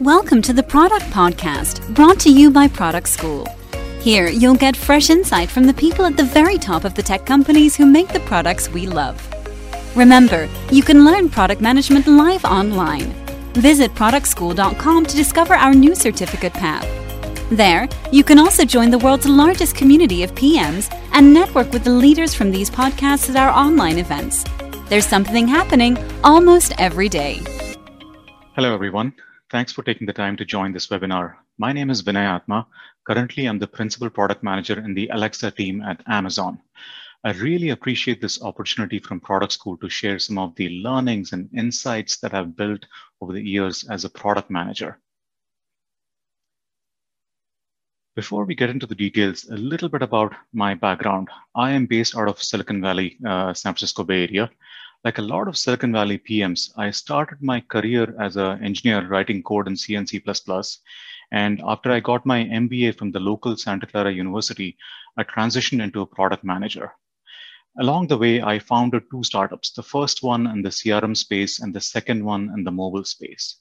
Welcome to the Product Podcast, brought to you by Product School. Here, you'll get fresh insight from the people at the very top of the tech companies who make the products we love. Remember, you can learn product management live online. Visit productschool.com to discover our new certificate path. There, you can also join the world's largest community of PMs and network with the leaders from these podcasts at our online events. There's something happening almost every day. Hello, everyone. Thanks for taking the time to join this webinar. My name is Vinay Athma. Currently, I'm the Principal Product Manager in the Alexa team at Amazon. I really appreciate this opportunity from Product School to share some of the learnings and insights that I've built over the years as a product manager. Before we get into the details, a little bit about my background. I am based out of Silicon Valley, uh, San Francisco Bay Area. Like a lot of Silicon Valley PMs, I started my career as an engineer writing code in C and C++. And after I got my MBA from the local Santa Clara University, I transitioned into a product manager. Along the way, I founded two startups, the first one in the CRM space and the second one in the mobile space.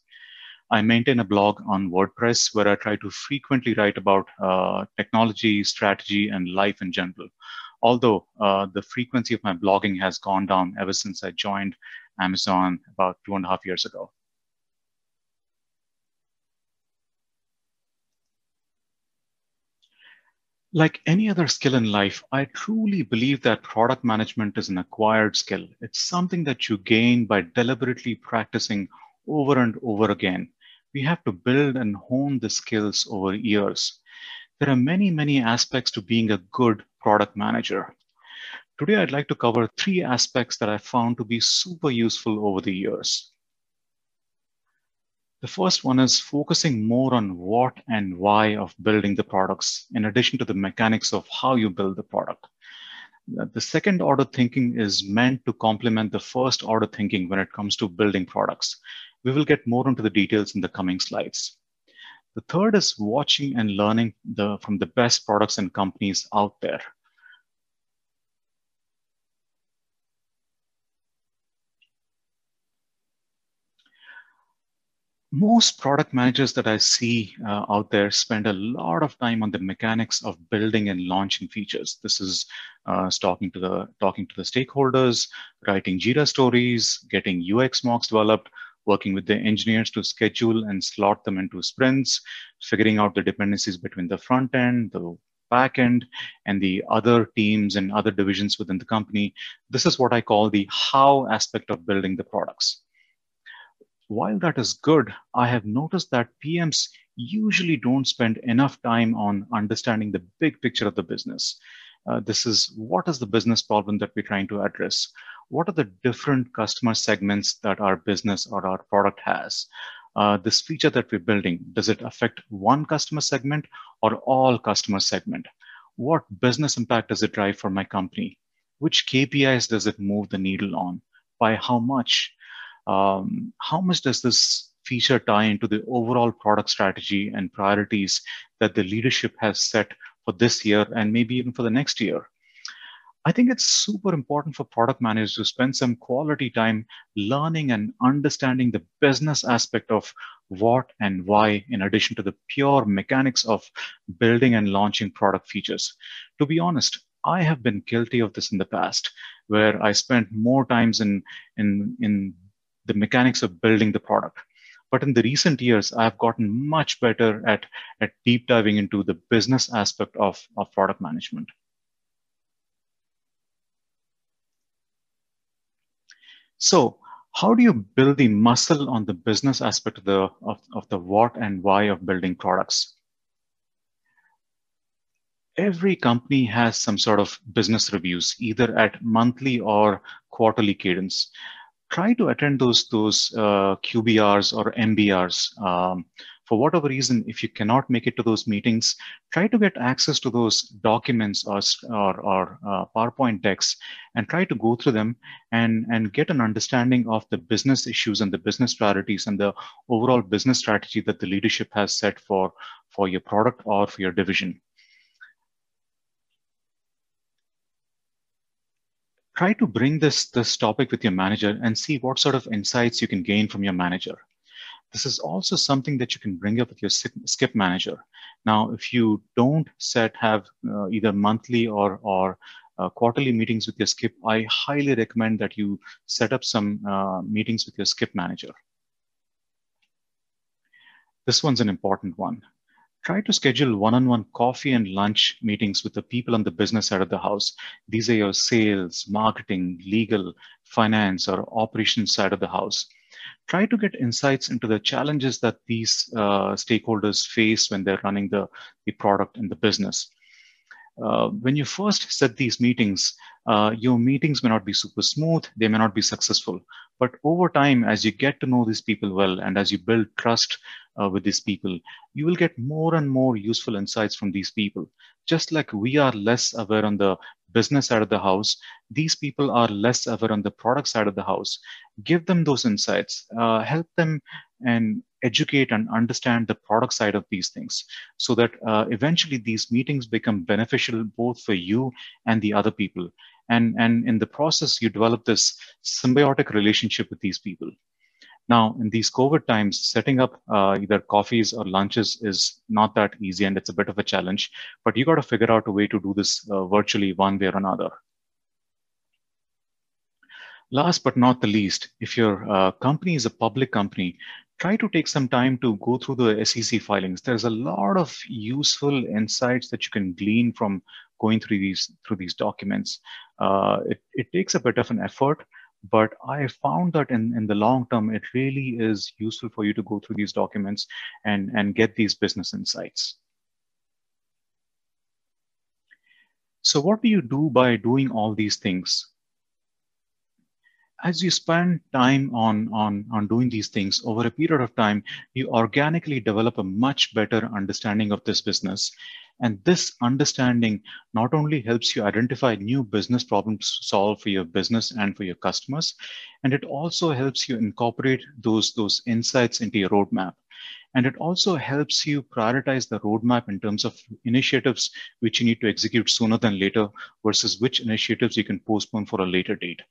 I maintain a blog on WordPress where I try to frequently write about uh, technology, strategy, and life in general although uh, the frequency of my blogging has gone down ever since I joined Amazon about two and a half years ago. Like any other skill in life, I truly believe that product management is an acquired skill. It's something that you gain by deliberately practicing over and over again. We have to build and hone the skills over years. There are many, many aspects to being a good product manager. Today, I'd like to cover three aspects that I found to be super useful over the years. The first one is focusing more on what and why of building the products, in addition to the mechanics of how you build the product. The second order thinking is meant to complement the first order thinking when it comes to building products. We will get more into the details in the coming slides. The third is watching and learning the, from the best products and companies out there. Most product managers that I see uh, out there spend a lot of time on the mechanics of building and launching features. This is uh, talking to the talking to the stakeholders, writing Jira stories, getting UX mocks developed, working with the engineers to schedule and slot them into sprints, figuring out the dependencies between the front end, the back end, and the other teams and other divisions within the company. This is what I call the how aspect of building the products. While that is good, I have noticed that PMs usually don't spend enough time on understanding the big picture of the business. Uh, this is what is the business problem that we're trying to address? what are the different customer segments that our business or our product has? Uh, this feature that we're building, does it affect one customer segment or all customer segment? What business impact does it drive for my company? Which KPIs does it move the needle on? By how much? Um, how much does this feature tie into the overall product strategy and priorities that the leadership has set for this year and maybe even for the next year? I think it's super important for product managers to spend some quality time learning and understanding the business aspect of what and why, in addition to the pure mechanics of building and launching product features. To be honest, I have been guilty of this in the past, where I spent more times in, in, in the mechanics of building the product. But in the recent years, I've gotten much better at, at deep diving into the business aspect of, of product management. So how do you build the muscle on the business aspect of the, of, of the what and why of building products? Every company has some sort of business reviews, either at monthly or quarterly cadence. Try to attend those, those uh, QBRs or MBRs. Um, for whatever reason, if you cannot make it to those meetings, try to get access to those documents or, or, or uh, PowerPoint decks and try to go through them and, and get an understanding of the business issues and the business priorities and the overall business strategy that the leadership has set for, for your product or for your division. Try to bring this, this topic with your manager and see what sort of insights you can gain from your manager This is also something that you can bring up with your skip manager. Now, if you don't set have uh, either monthly or, or uh, quarterly meetings with your skip, I highly recommend that you set up some uh, meetings with your skip manager. This one's an important one. Try to schedule one-on-one coffee and lunch meetings with the people on the business side of the house. These are your sales, marketing, legal, finance, or operations side of the house try to get insights into the challenges that these uh, stakeholders face when they're running the, the product and the business. Uh, when you first set these meetings, uh, your meetings may not be super smooth, they may not be successful. But over time, as you get to know these people well and as you build trust uh, with these people, you will get more and more useful insights from these people. Just like we are less aware on the business side of the house, these people are less aware on the product side of the house. Give them those insights, uh, help them and educate and understand the product side of these things so that uh, eventually these meetings become beneficial both for you and the other people. And, and in the process, you develop this symbiotic relationship with these people. Now, in these COVID times, setting up uh, either coffees or lunches is not that easy and it's a bit of a challenge, but you got to figure out a way to do this uh, virtually one way or another. Last but not the least, if your uh, company is a public company, try to take some time to go through the SEC filings. There's a lot of useful insights that you can glean from going through these through these documents. Uh, it, it takes a bit of an effort, but I found that in, in the long term, it really is useful for you to go through these documents and, and get these business insights. So what do you do by doing all these things? As you spend time on, on, on doing these things over a period of time, you organically develop a much better understanding of this business and this understanding not only helps you identify new business problems to solve for your business and for your customers, and it also helps you incorporate those, those insights into your roadmap. And it also helps you prioritize the roadmap in terms of initiatives which you need to execute sooner than later versus which initiatives you can postpone for a later date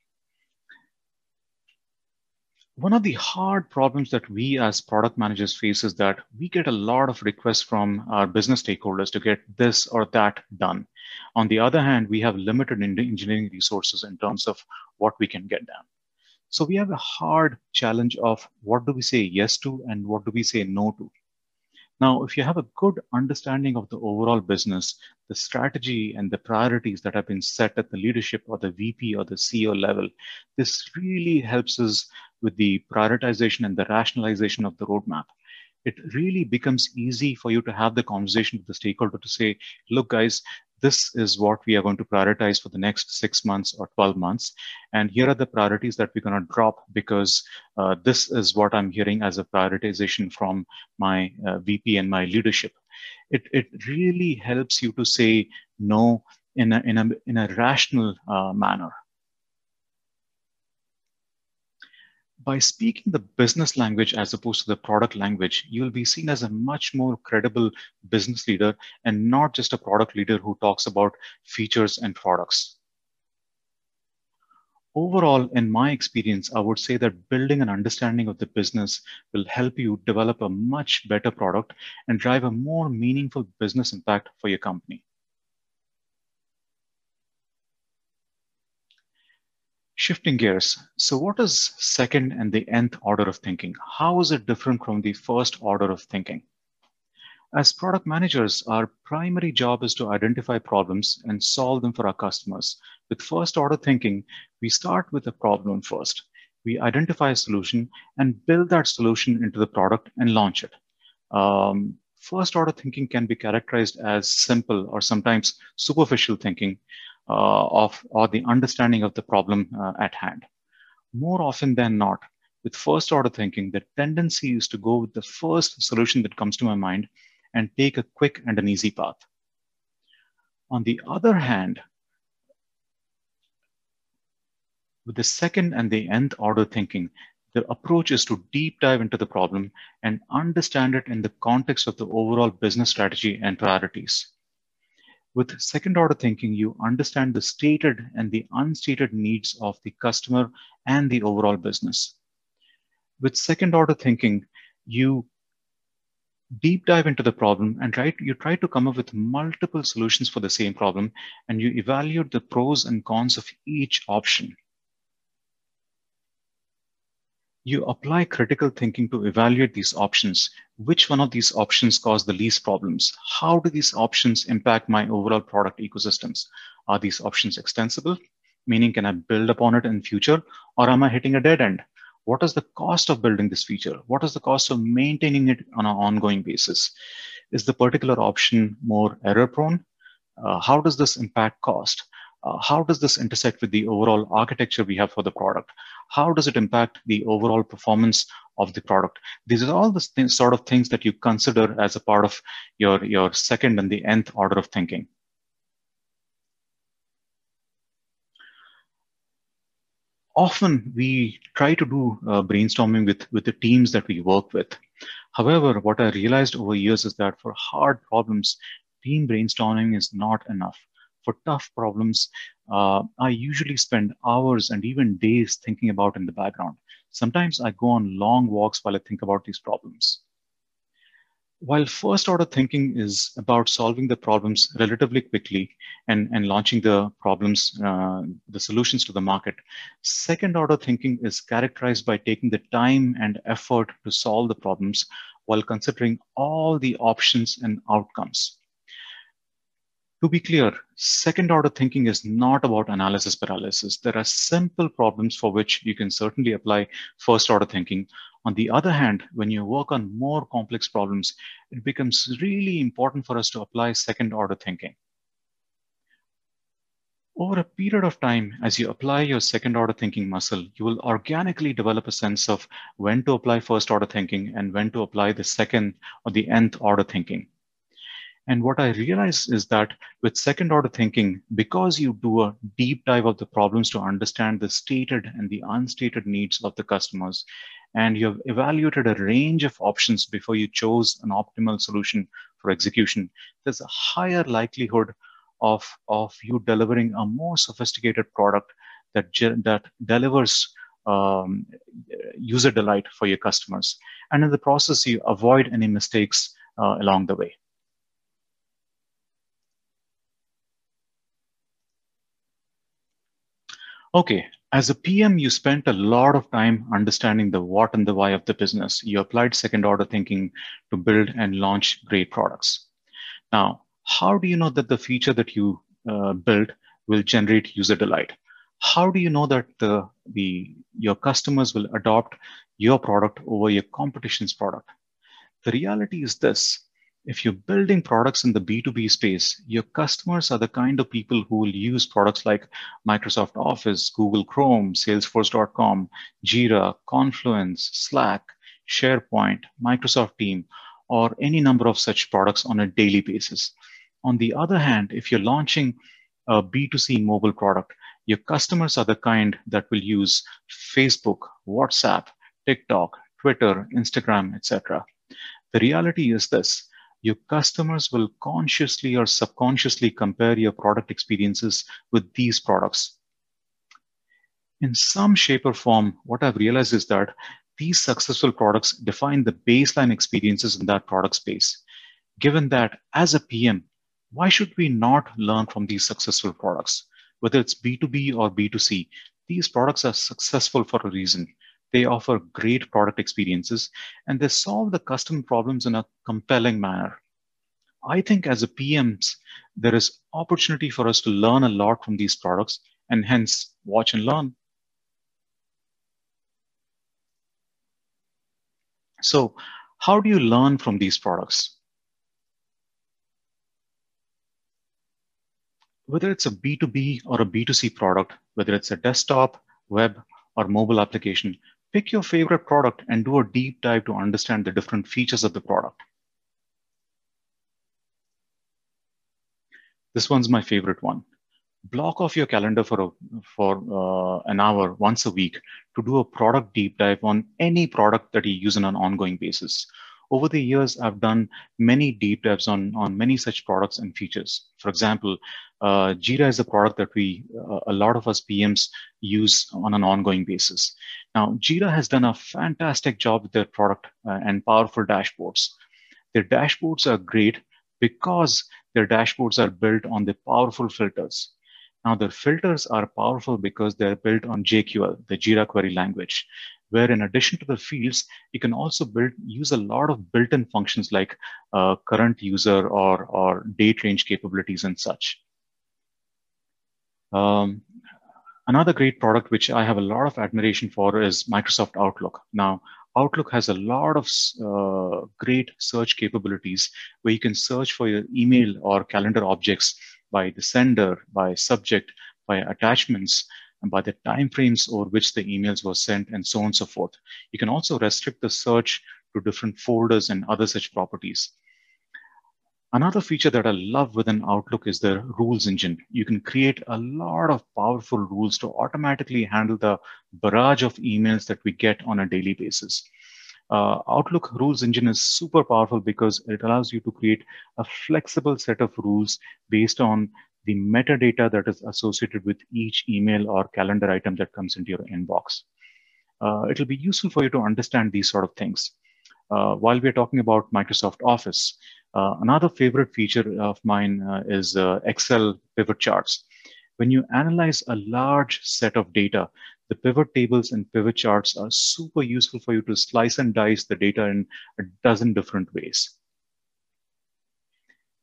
one of the hard problems that we as product managers face is that we get a lot of requests from our business stakeholders to get this or that done. On the other hand, we have limited engineering resources in terms of what we can get done. So we have a hard challenge of what do we say yes to and what do we say no to. Now, if you have a good understanding of the overall business, the strategy and the priorities that have been set at the leadership or the VP or the CEO level, this really helps us with the prioritization and the rationalization of the roadmap, it really becomes easy for you to have the conversation with the stakeholder to say, look, guys, this is what we are going to prioritize for the next six months or 12 months. And here are the priorities that we're going to drop because uh, this is what I'm hearing as a prioritization from my uh, VP and my leadership. It, it really helps you to say no in a, in a, in a rational uh, manner. By speaking the business language as opposed to the product language, you'll be seen as a much more credible business leader and not just a product leader who talks about features and products. Overall, in my experience, I would say that building an understanding of the business will help you develop a much better product and drive a more meaningful business impact for your company. Shifting gears. So what is second and the nth order of thinking? How is it different from the first order of thinking? As product managers, our primary job is to identify problems and solve them for our customers. With first order thinking, we start with a problem first. We identify a solution and build that solution into the product and launch it. Um, first order thinking can be characterized as simple or sometimes superficial thinking, of or the understanding of the problem uh, at hand. More often than not, with first order thinking, the tendency is to go with the first solution that comes to my mind and take a quick and an easy path. On the other hand, with the second and the nth order thinking, the approach is to deep dive into the problem and understand it in the context of the overall business strategy and priorities. With second order thinking, you understand the stated and the unstated needs of the customer and the overall business. With second order thinking, you deep dive into the problem and try you try to come up with multiple solutions for the same problem and you evaluate the pros and cons of each option. You apply critical thinking to evaluate these options. Which one of these options cause the least problems? How do these options impact my overall product ecosystems? Are these options extensible? Meaning, can I build upon it in future or am I hitting a dead end? What is the cost of building this feature? What is the cost of maintaining it on an ongoing basis? Is the particular option more error prone? Uh, how does this impact cost? Uh, how does this intersect with the overall architecture we have for the product? How does it impact the overall performance of the product? These are all the th sort of things that you consider as a part of your, your second and the nth order of thinking. often we try to do uh, brainstorming with, with the teams that we work with. However, what I realized over years is that for hard problems, team brainstorming is not enough. For tough problems, uh, I usually spend hours and even days thinking about in the background. Sometimes I go on long walks while I think about these problems while first order thinking is about solving the problems relatively quickly and, and launching the problems, uh, the solutions to the market, second order thinking is characterized by taking the time and effort to solve the problems while considering all the options and outcomes. To be clear, second order thinking is not about analysis paralysis. There are simple problems for which you can certainly apply first order thinking. On the other hand, when you work on more complex problems, it becomes really important for us to apply second order thinking. Over a period of time, as you apply your second order thinking muscle, you will organically develop a sense of when to apply first order thinking and when to apply the second or the nth order thinking. And what I realize is that with second order thinking, because you do a deep dive of the problems to understand the stated and the unstated needs of the customers, and you have evaluated a range of options before you chose an optimal solution for execution, there's a higher likelihood of, of you delivering a more sophisticated product that, that delivers um, user delight for your customers. And in the process, you avoid any mistakes uh, along the way. Okay, as a PM, you spent a lot of time understanding the what and the why of the business. You applied second order thinking to build and launch great products. Now, how do you know that the feature that you uh, build will generate user delight? How do you know that the, the, your customers will adopt your product over your competition's product? The reality is this if you're building products in the B2B space, your customers are the kind of people who will use products like Microsoft Office, Google Chrome, Salesforce.com, Jira, Confluence, Slack, SharePoint, Microsoft Team, or any number of such products on a daily basis. On the other hand, if you're launching a B2C mobile product, your customers are the kind that will use Facebook, WhatsApp, TikTok, Twitter, Instagram, etc. The reality is this your customers will consciously or subconsciously compare your product experiences with these products. In some shape or form, what I've realized is that these successful products define the baseline experiences in that product space. Given that as a PM, why should we not learn from these successful products? Whether it's B2B or B2C, these products are successful for a reason. They offer great product experiences and they solve the customer problems in a compelling manner. I think as a PMs, there is opportunity for us to learn a lot from these products and hence watch and learn. So how do you learn from these products? Whether it's a B2B or a B2C product, whether it's a desktop, web, or mobile application, Pick your favorite product and do a deep dive to understand the different features of the product. This one's my favorite one. Block off your calendar for, a, for uh, an hour once a week to do a product deep dive on any product that you use on an ongoing basis. Over the years, I've done many deep dives on, on many such products and features. For example, uh, Jira is a product that we, uh, a lot of us PMs use on an ongoing basis. Now, Jira has done a fantastic job with their product uh, and powerful dashboards. Their dashboards are great because their dashboards are built on the powerful filters. Now, the filters are powerful because they're built on JQL, the Jira query language, where in addition to the fields, you can also build use a lot of built-in functions like uh, current user or, or date range capabilities and such. Um, another great product which I have a lot of admiration for is Microsoft Outlook. Now, Outlook has a lot of uh, great search capabilities where you can search for your email or calendar objects by the sender, by subject, by attachments, by the timeframes over which the emails were sent, and so on and so forth. You can also restrict the search to different folders and other such properties. Another feature that I love within Outlook is the rules engine. You can create a lot of powerful rules to automatically handle the barrage of emails that we get on a daily basis. Uh, Outlook rules engine is super powerful because it allows you to create a flexible set of rules based on the metadata that is associated with each email or calendar item that comes into your inbox. Uh, it'll be useful for you to understand these sort of things. Uh, while we're talking about Microsoft Office, uh, another favorite feature of mine uh, is uh, Excel pivot charts. When you analyze a large set of data, the pivot tables and pivot charts are super useful for you to slice and dice the data in a dozen different ways.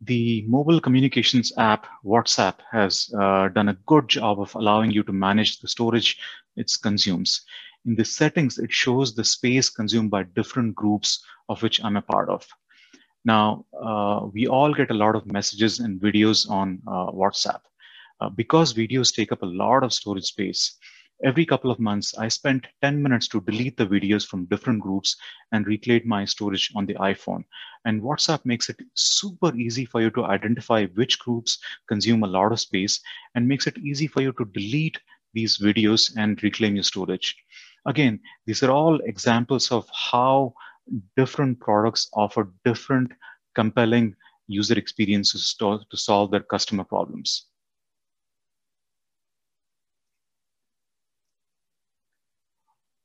The mobile communications app WhatsApp has uh, done a good job of allowing you to manage the storage it consumes. In the settings, it shows the space consumed by different groups of which I'm a part of. Now, uh, we all get a lot of messages and videos on uh, WhatsApp. Uh, because videos take up a lot of storage space, every couple of months, I spend 10 minutes to delete the videos from different groups and reclaim my storage on the iPhone. And WhatsApp makes it super easy for you to identify which groups consume a lot of space and makes it easy for you to delete these videos and reclaim your storage. Again, these are all examples of how different products offer different compelling user experiences to, to solve their customer problems.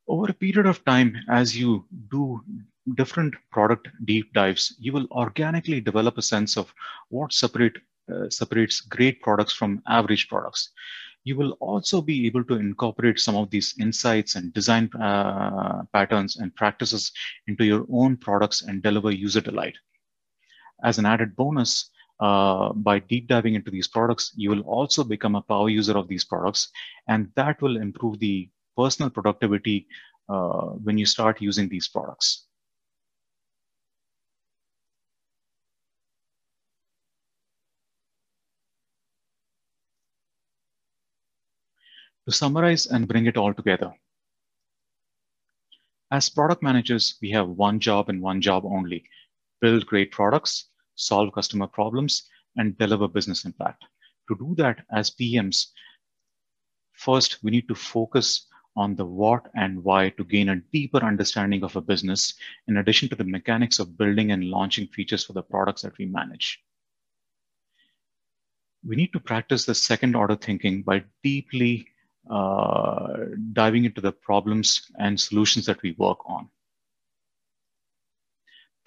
Over a period of time, as you do different product deep dives, you will organically develop a sense of what separate, uh, separates great products from average products. You will also be able to incorporate some of these insights and design uh, patterns and practices into your own products and deliver user delight. As an added bonus, uh, by deep diving into these products, you will also become a power user of these products, and that will improve the personal productivity uh, when you start using these products. To summarize and bring it all together, as product managers, we have one job and one job only, build great products, solve customer problems, and deliver business impact. To do that as PMs, first, we need to focus on the what and why to gain a deeper understanding of a business, in addition to the mechanics of building and launching features for the products that we manage. We need to practice the second order thinking by deeply uh, diving into the problems and solutions that we work on.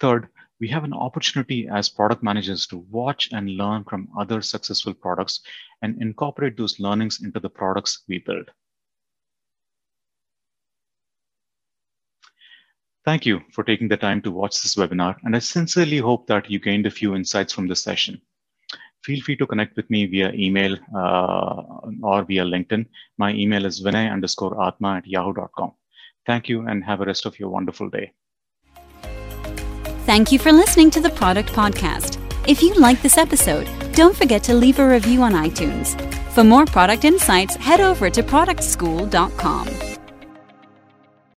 Third, we have an opportunity as product managers to watch and learn from other successful products and incorporate those learnings into the products we build. Thank you for taking the time to watch this webinar, and I sincerely hope that you gained a few insights from this session. Feel free to connect with me via email uh, or via LinkedIn. My email is vinay underscore athma at yahoo.com. Thank you and have a rest of your wonderful day. Thank you for listening to the Product Podcast. If you like this episode, don't forget to leave a review on iTunes. For more product insights, head over to productschool.com.